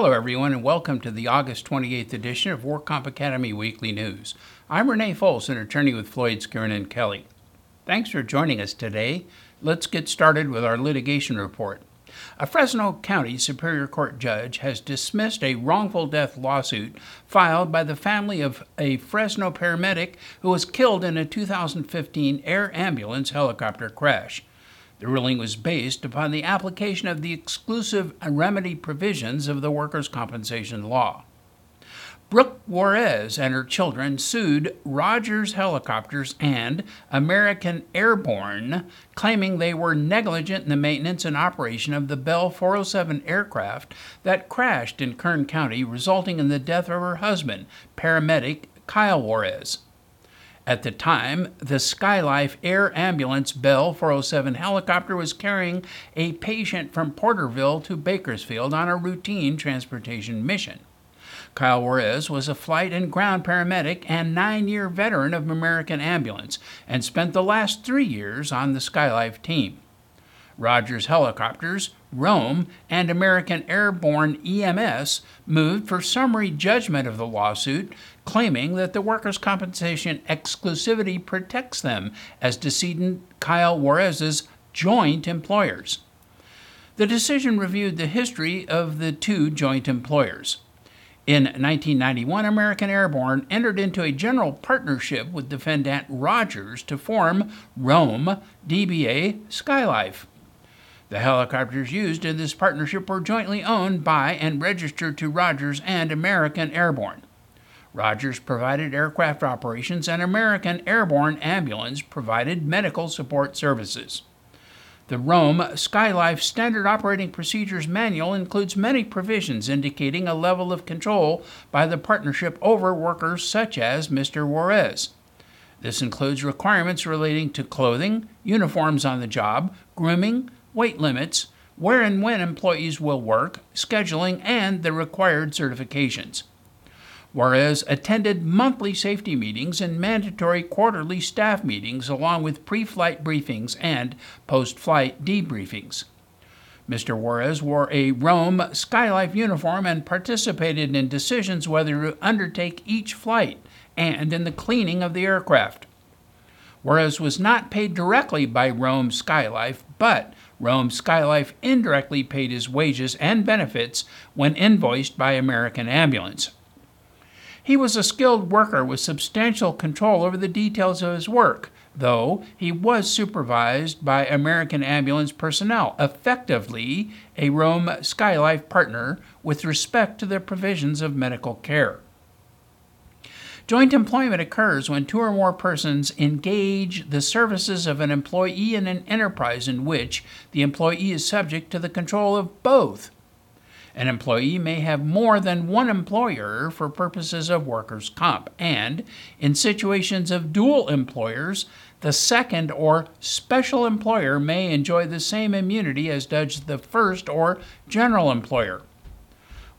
Hello, everyone, and welcome to the August 28th edition of WorkComp Academy Weekly News. I'm Renee Fols, an attorney with Floyd, Skeren, and Kelly. Thanks for joining us today. Let's get started with our litigation report. A Fresno County Superior Court judge has dismissed a wrongful death lawsuit filed by the family of a Fresno paramedic who was killed in a 2015 air ambulance helicopter crash. The ruling was based upon the application of the exclusive remedy provisions of the workers' compensation law. Brooke Juarez and her children sued Rogers Helicopters and American Airborne, claiming they were negligent in the maintenance and operation of the Bell 407 aircraft that crashed in Kern County, resulting in the death of her husband, paramedic Kyle Juarez. At the time, the Skylife Air Ambulance Bell 407 helicopter was carrying a patient from Porterville to Bakersfield on a routine transportation mission. Kyle Juarez was a flight and ground paramedic and nine year veteran of American Ambulance and spent the last three years on the Skylife team. Rogers Helicopters, Rome, and American Airborne EMS moved for summary judgment of the lawsuit, claiming that the workers' compensation exclusivity protects them as decedent Kyle Juarez's joint employers. The decision reviewed the history of the two joint employers. In 1991, American Airborne entered into a general partnership with defendant Rogers to form Rome DBA Skylife. The helicopters used in this partnership were jointly owned by and registered to Rogers and American Airborne. Rogers provided aircraft operations, and American Airborne Ambulance provided medical support services. The Rome Skylife Standard Operating Procedures Manual includes many provisions indicating a level of control by the partnership over workers such as Mr. Juarez. This includes requirements relating to clothing, uniforms on the job, grooming, weight limits, where and when employees will work, scheduling, and the required certifications. Juarez attended monthly safety meetings and mandatory quarterly staff meetings, along with pre flight briefings and post flight debriefings. Mr. Juarez wore a Rome Skylife uniform and participated in decisions whether to undertake each flight and in the cleaning of the aircraft. Juarez was not paid directly by Rome Skylife, but Rome Skylife indirectly paid his wages and benefits when invoiced by American Ambulance. He was a skilled worker with substantial control over the details of his work, though he was supervised by American Ambulance personnel, effectively a Rome Skylife partner with respect to the provisions of medical care. Joint employment occurs when two or more persons engage the services of an employee in an enterprise in which the employee is subject to the control of both. An employee may have more than one employer for purposes of workers' comp, and in situations of dual employers, the second or special employer may enjoy the same immunity as does the first or general employer.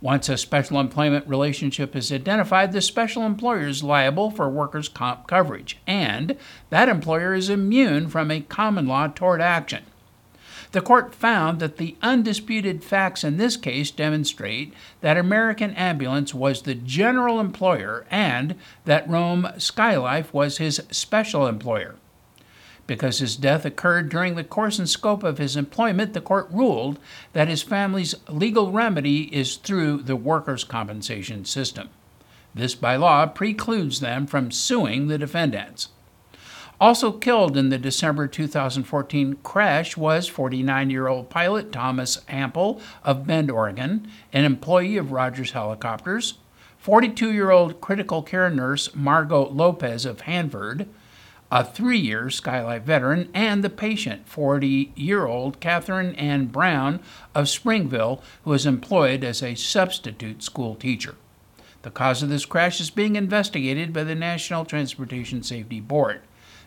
Once a special employment relationship is identified, the special employer is liable for workers' comp coverage, and that employer is immune from a common law tort action. The court found that the undisputed facts in this case demonstrate that American Ambulance was the general employer and that Rome Skylife was his special employer. Because his death occurred during the course and scope of his employment, the court ruled that his family's legal remedy is through the workers' compensation system. This, by law, precludes them from suing the defendants. Also killed in the December 2014 crash was 49 year old pilot Thomas Ample of Bend, Oregon, an employee of Rogers Helicopters, 42 year old critical care nurse Margot Lopez of Hanford, a three year Skylife veteran, and the patient, 40 year old Catherine Ann Brown of Springville, who is employed as a substitute school teacher. The cause of this crash is being investigated by the National Transportation Safety Board.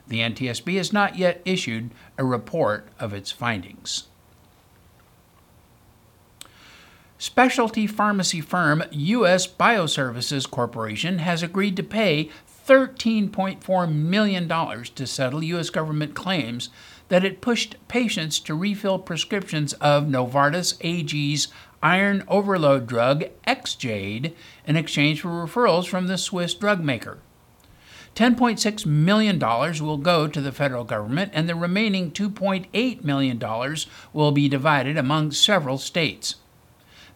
The NTSB has not yet issued a report of its findings. Specialty pharmacy firm U.S. Bioservices Corporation has agreed to pay $13.4 million to settle U.S. government claims that it pushed patients to refill prescriptions of Novartis AG's iron overload drug Exjade in exchange for referrals from the Swiss drug maker. $10.6 million will go to the federal government, and the remaining $2.8 million will be divided among several states.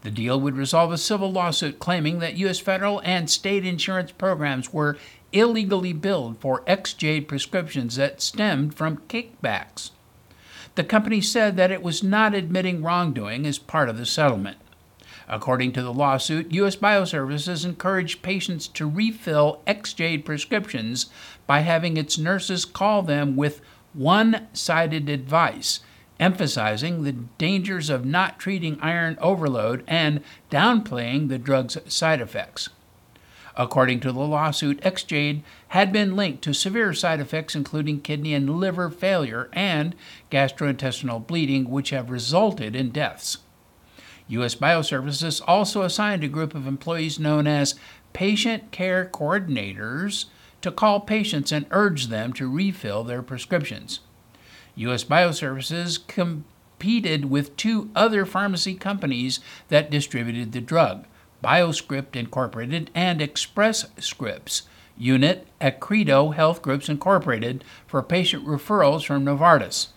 The deal would resolve a civil lawsuit claiming that U.S. federal and state insurance programs were illegally billed for Exjade prescriptions that stemmed from kickbacks. The company said that it was not admitting wrongdoing as part of the settlement. According to the lawsuit, U.S. Bioservices encouraged patients to refill Exjade prescriptions by having its nurses call them with one sided advice emphasizing the dangers of not treating iron overload and downplaying the drug's side effects. According to the lawsuit, Exjade had been linked to severe side effects including kidney and liver failure and gastrointestinal bleeding, which have resulted in deaths. U.S. Bioservices also assigned a group of employees known as patient care coordinators to call patients and urge them to refill their prescriptions. U.S. Bioservices competed with two other pharmacy companies that distributed the drug BioScrip Incorporated and Express Scripts, unit Accredo Health Groups Incorporated, for patient referrals from Novartis.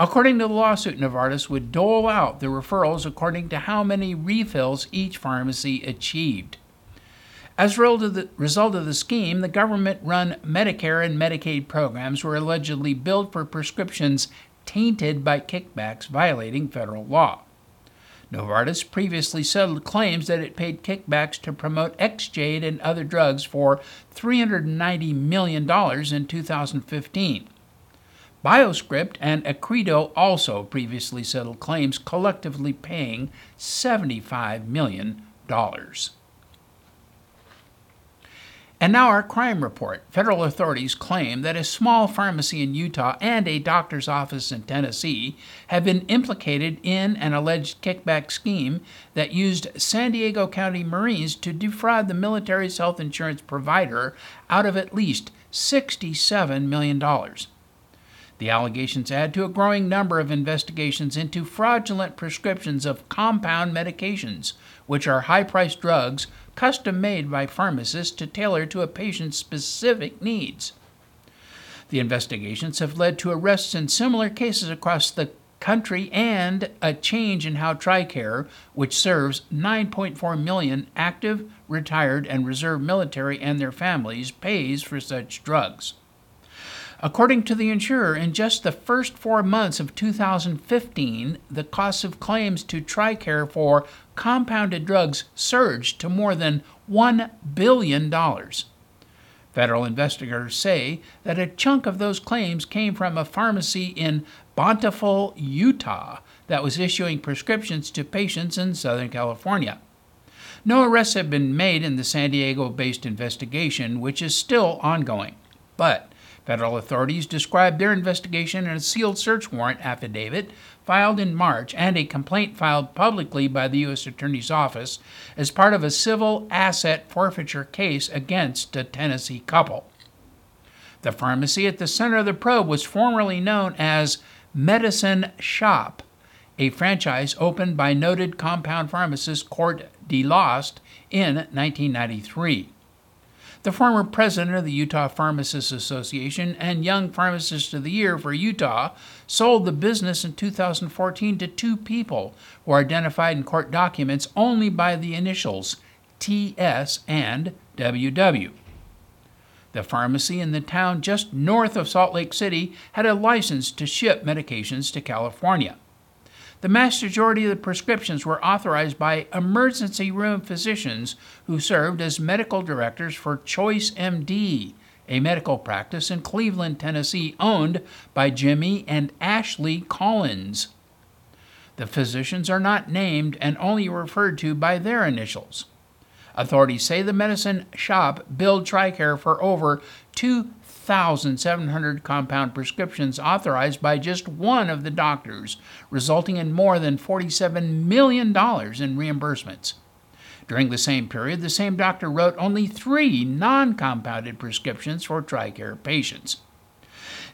According to the lawsuit, Novartis would dole out the referrals according to how many refills each pharmacy achieved. As a result of the scheme, the government run Medicare and Medicaid programs were allegedly billed for prescriptions tainted by kickbacks violating federal law. Novartis previously settled claims that it paid kickbacks to promote Exjade and other drugs for $390 million in 2015. BioScrip and Accredo also previously settled claims, collectively paying $75 million. And now our crime report. Federal authorities claim that a small pharmacy in Utah and a doctor's office in Tennessee have been implicated in an alleged kickback scheme that used San Diego County Marines to defraud the military's health insurance provider out of at least $67 million. The allegations add to a growing number of investigations into fraudulent prescriptions of compound medications, which are high priced drugs custom made by pharmacists to tailor to a patient's specific needs. The investigations have led to arrests in similar cases across the country and a change in how TRICARE, which serves 9.4 million active, retired, and reserve military and their families, pays for such drugs. According to the insurer, in just the first four months of 2015, the cost of claims to TRICARE for compounded drugs surged to more than $1 billion. Federal investigators say that a chunk of those claims came from a pharmacy in Bountiful, Utah, that was issuing prescriptions to patients in Southern California. No arrests have been made in the San Diego based investigation, which is still ongoing. But Federal authorities described their investigation in a sealed search warrant affidavit filed in March and a complaint filed publicly by the U.S. Attorney's Office as part of a civil asset forfeiture case against a Tennessee couple. The pharmacy at the center of the probe was formerly known as Medicine Shop, a franchise opened by noted compound pharmacist Court DeLost in 1993 the former president of the Utah Pharmacists Association and Young Pharmacist of the Year for Utah, sold the business in 2014 to two people who are identified in court documents only by the initials TS and WW. The pharmacy in the town just north of Salt Lake City had a license to ship medications to California. The vast majority of the prescriptions were authorized by emergency room physicians who served as medical directors for Choice MD, a medical practice in Cleveland, Tennessee, owned by Jimmy and Ashley Collins. The physicians are not named and only referred to by their initials. Authorities say the medicine shop billed TRICARE for over 2 1,700 compound prescriptions authorized by just one of the doctors, resulting in more than $47 million in reimbursements. During the same period, the same doctor wrote only three non compounded prescriptions for TRICARE patients.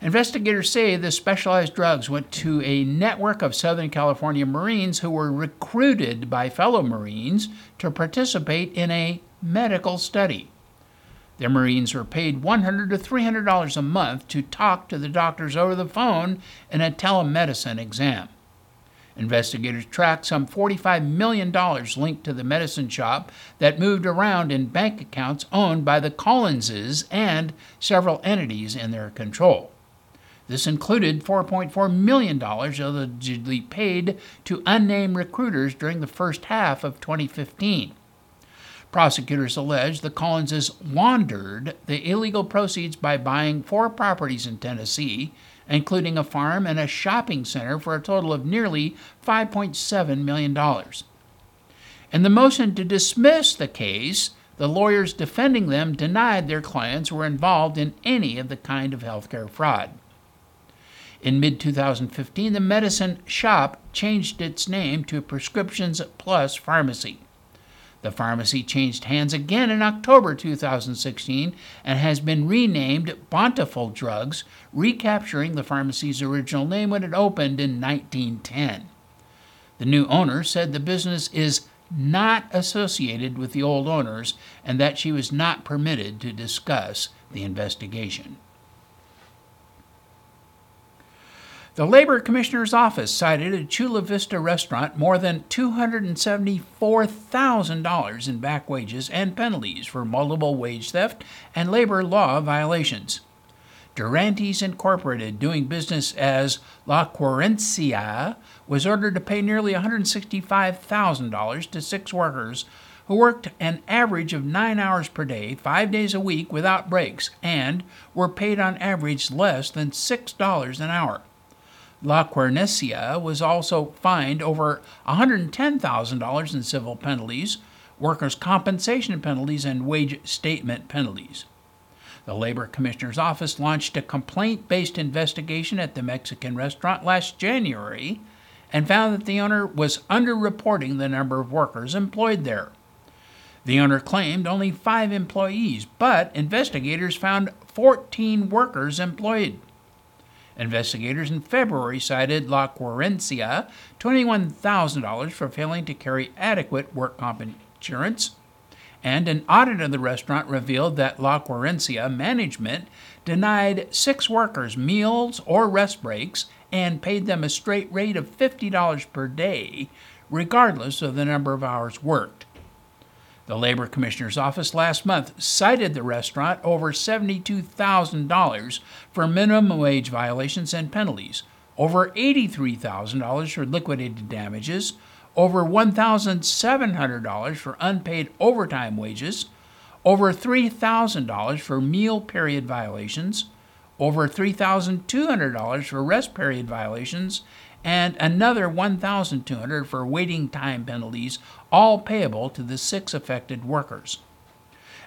Investigators say the specialized drugs went to a network of Southern California Marines who were recruited by fellow Marines to participate in a medical study. The Marines were paid 100 to $300 a month to talk to the doctors over the phone in a telemedicine exam. Investigators tracked some $45 million linked to the medicine shop that moved around in bank accounts owned by the Collinses and several entities in their control. This included $4.4 million allegedly paid to unnamed recruiters during the first half of 2015. Prosecutors allege the Collinses laundered the illegal proceeds by buying four properties in Tennessee, including a farm and a shopping center for a total of nearly $5.7 million. In the motion to dismiss the case, the lawyers defending them denied their clients were involved in any of the kind of healthcare fraud. In mid 2015, the medicine shop changed its name to Prescriptions Plus Pharmacy. The pharmacy changed hands again in October 2016 and has been renamed Bountiful Drugs, recapturing the pharmacy's original name when it opened in 1910. The new owner said the business is not associated with the old owners and that she was not permitted to discuss the investigation. The Labor Commissioner's Office cited a Chula Vista restaurant more than $274,000 in back wages and penalties for multiple wage theft and labor law violations. Durantes Incorporated, doing business as La Querencia, was ordered to pay nearly $165,000 to six workers who worked an average of nine hours per day, five days a week without breaks, and were paid on average less than $6 an hour. La Querencia was also fined over $110,000 in civil penalties, workers' compensation penalties, and wage statement penalties. The Labor Commissioner's Office launched a complaint based investigation at the Mexican restaurant last January and found that the owner was underreporting the number of workers employed there. The owner claimed only five employees, but investigators found 14 workers employed. Investigators in February cited La Querencia $21,000 for failing to carry adequate work comp insurance. And an audit of the restaurant revealed that La Querencia management denied six workers meals or rest breaks and paid them a straight rate of $50 per day, regardless of the number of hours worked. The Labor Commissioner's Office last month cited the restaurant over $72,000 for minimum wage violations and penalties, over $83,000 for liquidated damages, over $1,700 for unpaid overtime wages, over $3,000 for meal period violations, over $3,200 for rest period violations, and another 1200 for waiting time penalties, all payable to the six affected workers.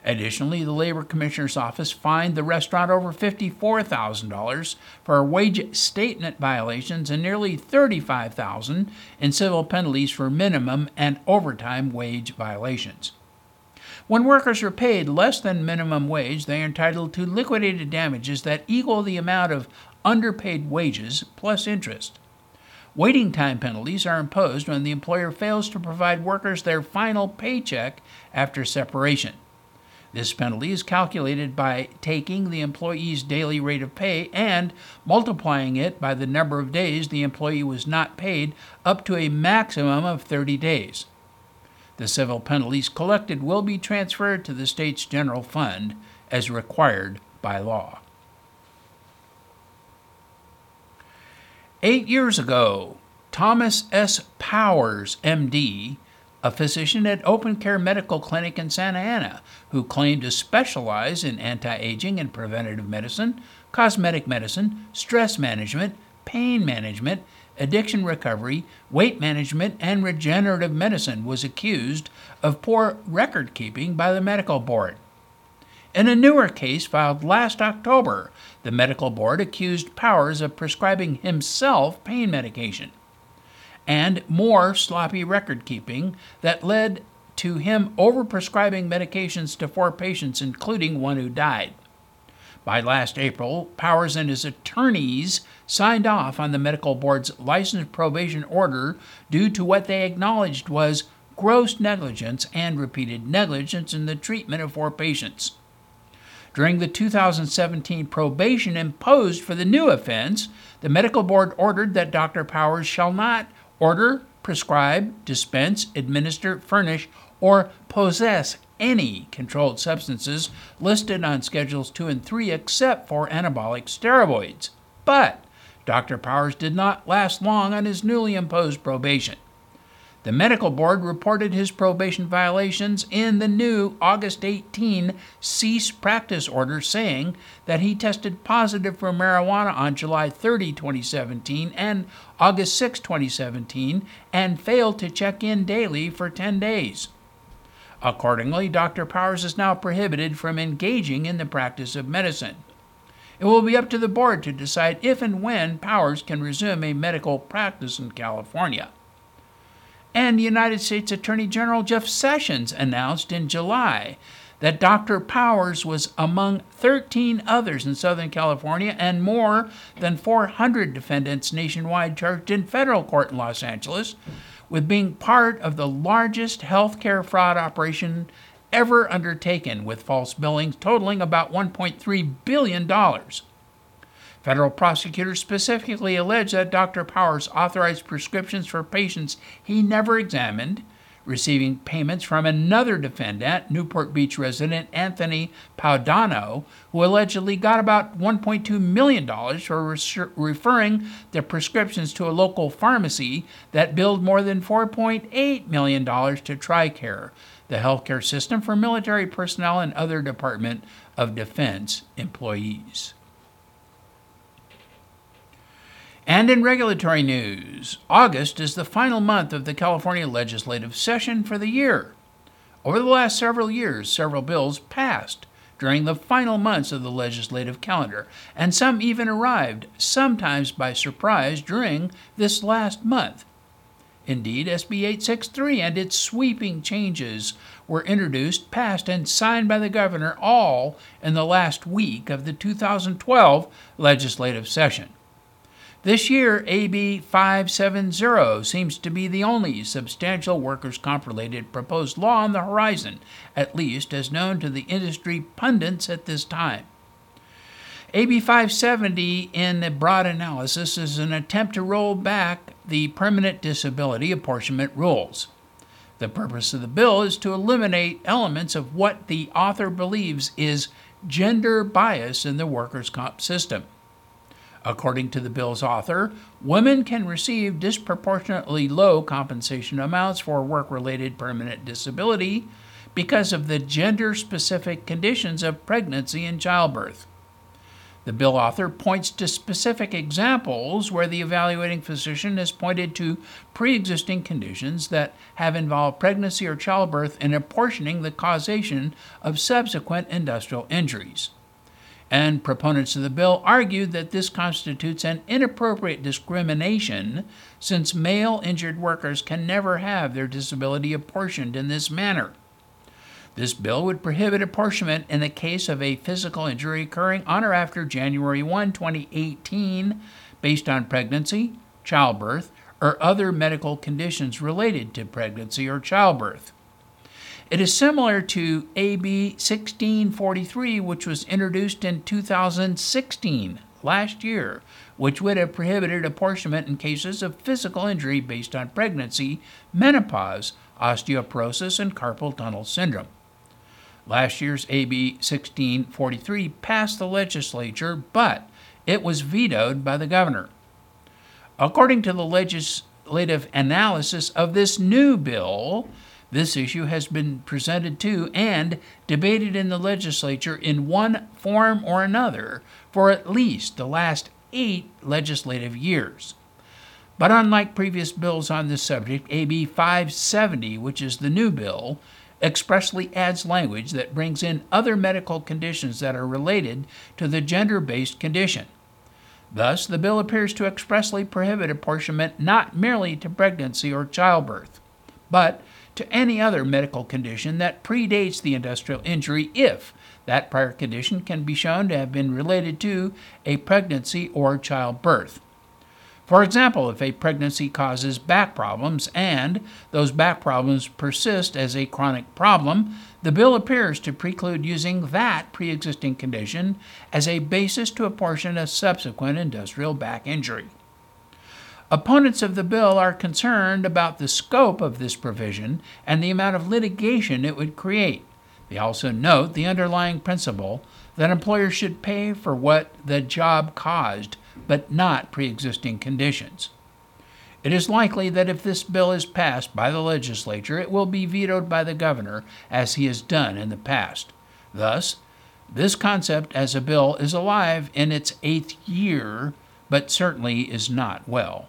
Additionally, the Labor Commissioner's Office fined the restaurant over $54,000 for wage statement violations and nearly $35,000 in civil penalties for minimum and overtime wage violations. When workers are paid less than minimum wage, they are entitled to liquidated damages that equal the amount of underpaid wages plus interest. Waiting time penalties are imposed when the employer fails to provide workers their final paycheck after separation. This penalty is calculated by taking the employee's daily rate of pay and multiplying it by the number of days the employee was not paid up to a maximum of 30 days. The civil penalties collected will be transferred to the state's general fund as required by law. Eight years ago, Thomas S. Powers, MD, a physician at Open Care Medical Clinic in Santa Ana, who claimed to specialize in anti aging and preventative medicine, cosmetic medicine, stress management, pain management, addiction recovery, weight management, and regenerative medicine, was accused of poor record keeping by the medical board. In a newer case filed last October, the medical board accused Powers of prescribing himself pain medication and more sloppy record keeping that led to him overprescribing medications to four patients, including one who died. By last April, Powers and his attorneys signed off on the medical board's license probation order due to what they acknowledged was gross negligence and repeated negligence in the treatment of four patients. During the 2017 probation imposed for the new offense, the medical board ordered that Dr. Powers shall not order, prescribe, dispense, administer, furnish, or possess any controlled substances listed on Schedules 2 and 3 except for anabolic steroids. But Dr. Powers did not last long on his newly imposed probation. The medical board reported his probation violations in the new August 18 cease practice order, saying that he tested positive for marijuana on July 30, 2017, and August 6, 2017, and failed to check in daily for 10 days. Accordingly, Dr. Powers is now prohibited from engaging in the practice of medicine. It will be up to the board to decide if and when Powers can resume a medical practice in California. And United States Attorney General Jeff Sessions announced in July that Dr. Powers was among 13 others in Southern California and more than 400 defendants nationwide charged in federal court in Los Angeles with being part of the largest healthcare fraud operation ever undertaken, with false billings totaling about $1.3 billion. Federal prosecutors specifically allege that Dr. Powers authorized prescriptions for patients he never examined, receiving payments from another defendant, Newport Beach resident Anthony Paduano, who allegedly got about $1.2 million for referring the prescriptions to a local pharmacy that billed more than $4.8 million to TRICARE, the healthcare system for military personnel and other Department of Defense employees. And in regulatory news, August is the final month of the California legislative session for the year. Over the last several years, several bills passed during the final months of the legislative calendar, and some even arrived, sometimes by surprise, during this last month. Indeed, SB 863 and its sweeping changes were introduced, passed, and signed by the governor all in the last week of the 2012 legislative session. This year, AB 570 seems to be the only substantial workers' comp related proposed law on the horizon, at least as known to the industry pundits at this time. AB 570, in a broad analysis, is an attempt to roll back the permanent disability apportionment rules. The purpose of the bill is to eliminate elements of what the author believes is gender bias in the workers' comp system. According to the bill's author, women can receive disproportionately low compensation amounts for work related permanent disability because of the gender specific conditions of pregnancy and childbirth. The bill author points to specific examples where the evaluating physician has pointed to pre existing conditions that have involved pregnancy or childbirth in apportioning the causation of subsequent industrial injuries and proponents of the bill argued that this constitutes an inappropriate discrimination since male injured workers can never have their disability apportioned in this manner. This bill would prohibit apportionment in the case of a physical injury occurring on or after January 1, 2018, based on pregnancy, childbirth, or other medical conditions related to pregnancy or childbirth. It is similar to AB 1643, which was introduced in 2016, last year, which would have prohibited apportionment in cases of physical injury based on pregnancy, menopause, osteoporosis, and carpal tunnel syndrome. Last year's AB 1643 passed the legislature, but it was vetoed by the governor. According to the legislative analysis of this new bill, this issue has been presented to and debated in the legislature in one form or another for at least the last eight legislative years. But unlike previous bills on this subject, AB 570, which is the new bill, expressly adds language that brings in other medical conditions that are related to the gender based condition. Thus, the bill appears to expressly prohibit apportionment not merely to pregnancy or childbirth, but to any other medical condition that predates the industrial injury if that prior condition can be shown to have been related to a pregnancy or childbirth. For example, if a pregnancy causes back problems and those back problems persist as a chronic problem, the bill appears to preclude using that pre existing condition as a basis to apportion a subsequent industrial back injury. Opponents of the bill are concerned about the scope of this provision and the amount of litigation it would create. They also note the underlying principle that employers should pay for what the job caused but not pre existing conditions. It is likely that if this bill is passed by the legislature, it will be vetoed by the governor, as he has done in the past. Thus, this concept as a bill is alive in its eighth year, but certainly is not well.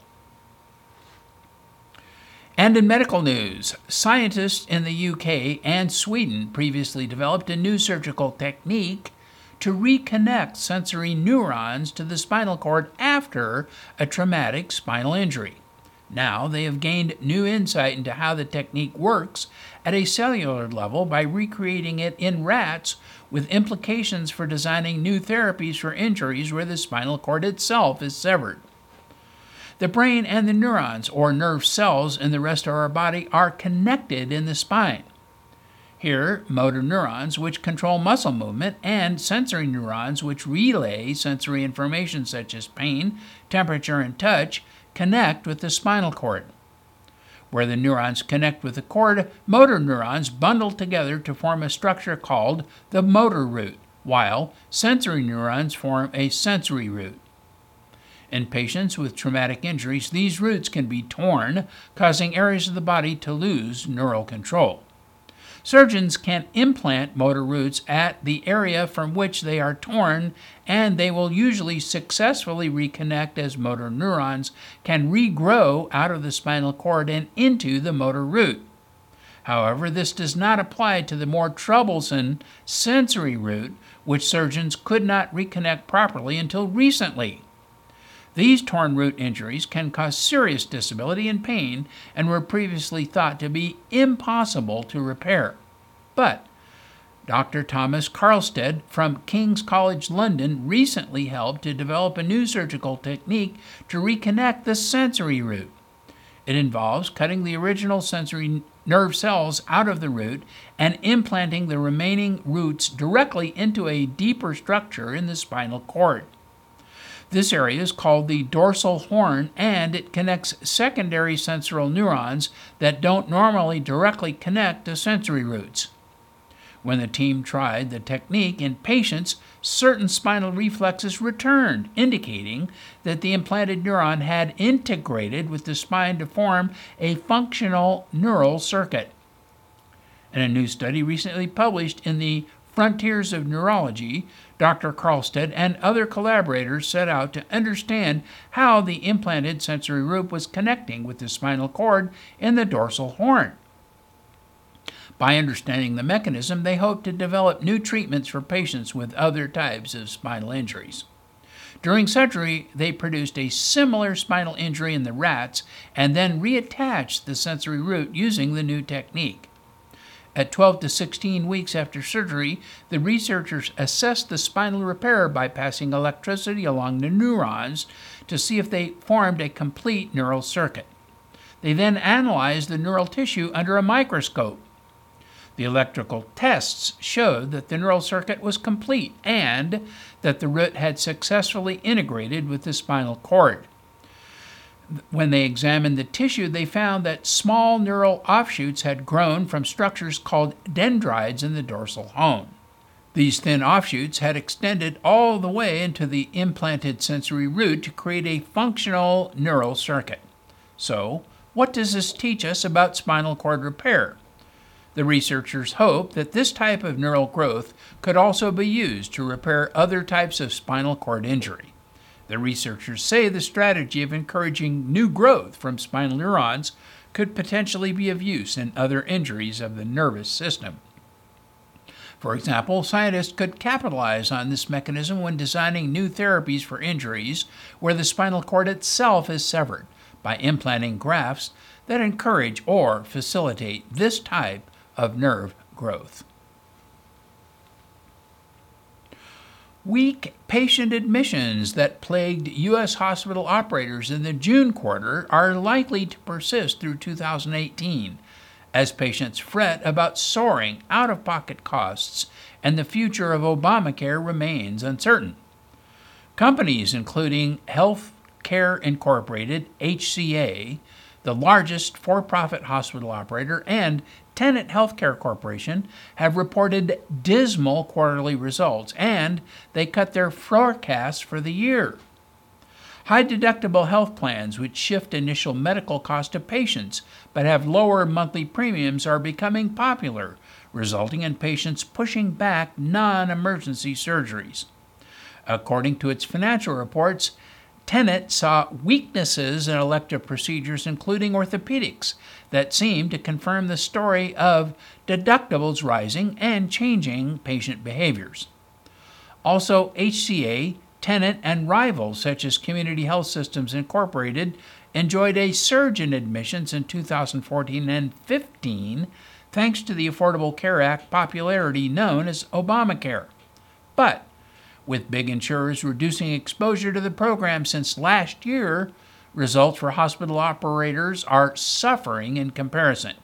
And in medical news, scientists in the UK and Sweden previously developed a new surgical technique to reconnect sensory neurons to the spinal cord after a traumatic spinal injury. Now they have gained new insight into how the technique works at a cellular level by recreating it in rats with implications for designing new therapies for injuries where the spinal cord itself is severed. The brain and the neurons, or nerve cells, in the rest of our body are connected in the spine. Here, motor neurons, which control muscle movement, and sensory neurons, which relay sensory information such as pain, temperature, and touch, connect with the spinal cord. Where the neurons connect with the cord, motor neurons bundle together to form a structure called the motor root, while sensory neurons form a sensory root. In patients with traumatic injuries, these roots can be torn, causing areas of the body to lose neural control. Surgeons can implant motor roots at the area from which they are torn, and they will usually successfully reconnect as motor neurons can regrow out of the spinal cord and into the motor root. However, this does not apply to the more troublesome sensory root, which surgeons could not reconnect properly until recently. These torn root injuries can cause serious disability and pain and were previously thought to be impossible to repair. But Dr. Thomas Carlstedt from King's College London recently helped to develop a new surgical technique to reconnect the sensory root. It involves cutting the original sensory nerve cells out of the root and implanting the remaining roots directly into a deeper structure in the spinal cord. This area is called the dorsal horn and it connects secondary sensory neurons that don't normally directly connect to sensory roots. When the team tried the technique in patients, certain spinal reflexes returned, indicating that the implanted neuron had integrated with the spine to form a functional neural circuit. In a new study recently published in the Frontiers of Neurology, Dr. Carlstedt and other collaborators set out to understand how the implanted sensory root was connecting with the spinal cord in the dorsal horn. By understanding the mechanism, they hope to develop new treatments for patients with other types of spinal injuries. During surgery, they produced a similar spinal injury in the rats and then reattached the sensory root using the new technique. At 12 to 16 weeks after surgery, the researchers assessed the spinal repair by passing electricity along the neurons to see if they formed a complete neural circuit. They then analyzed the neural tissue under a microscope. The electrical tests showed that the neural circuit was complete and that the root had successfully integrated with the spinal cord when they examined the tissue, they found that small neural offshoots had grown from structures called dendrites in the dorsal horn. These thin offshoots had extended all the way into the implanted sensory root to create a functional neural circuit. So, what does this teach us about spinal cord repair? The researchers hope that this type of neural growth could also be used to repair other types of spinal cord injury. The researchers say the strategy of encouraging new growth from spinal neurons could potentially be of use in other injuries of the nervous system. For example, scientists could capitalize on this mechanism when designing new therapies for injuries where the spinal cord itself is severed by implanting grafts that encourage or facilitate this type of nerve growth. Weak patient admissions that plagued U.S. hospital operators in the June quarter are likely to persist through 2018 as patients fret about soaring out of pocket costs and the future of Obamacare remains uncertain. Companies including Health Care Incorporated, HCA, the largest for profit hospital operator, and Tenet Healthcare Corporation have reported dismal quarterly results and they cut their forecasts for the year. High deductible health plans, which shift initial medical costs to patients but have lower monthly premiums, are becoming popular, resulting in patients pushing back non emergency surgeries. According to its financial reports, Tenet saw weaknesses in elective procedures, including orthopedics, that seemed to confirm the story of deductibles rising and changing patient behaviors. Also, HCA, Tenet, and rivals such as Community Health Systems Incorporated enjoyed a surge in admissions in 2014 and 15 thanks to the Affordable Care Act popularity known as Obamacare. But with big insurers reducing exposure to the program since last year, results for hospital operators are suffering in comparison.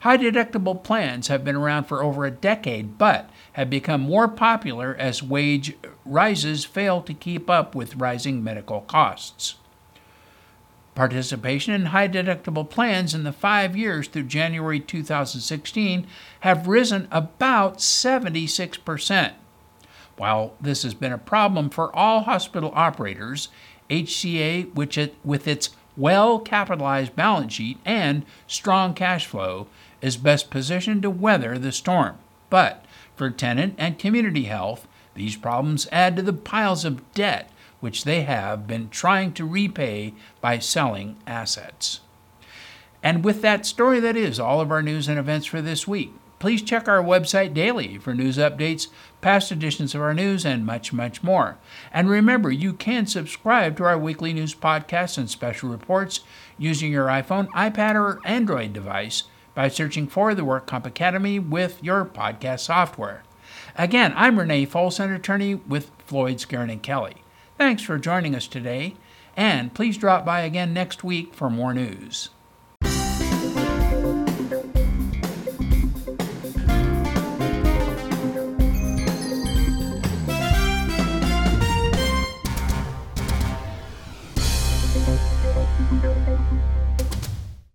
High deductible plans have been around for over a decade, but have become more popular as wage rises fail to keep up with rising medical costs. Participation in high deductible plans in the five years through January 2016 have risen about 76%. While this has been a problem for all hospital operators, HCA, which it, with its well capitalized balance sheet and strong cash flow, is best positioned to weather the storm. But for Tenet and community health, these problems add to the piles of debt which they have been trying to repay by selling assets. And with that story, that is all of our news and events for this week. Please check our website daily for news updates, past editions of our news, and much, much more. And remember, you can subscribe to our weekly news podcasts and special reports using your iPhone, iPad, or Android device by searching for the WorkComp Academy with your podcast software. Again, I'm Renee Folson, attorney with Floyd Skeren and Kelly. Thanks for joining us today, and please drop by again next week for more news.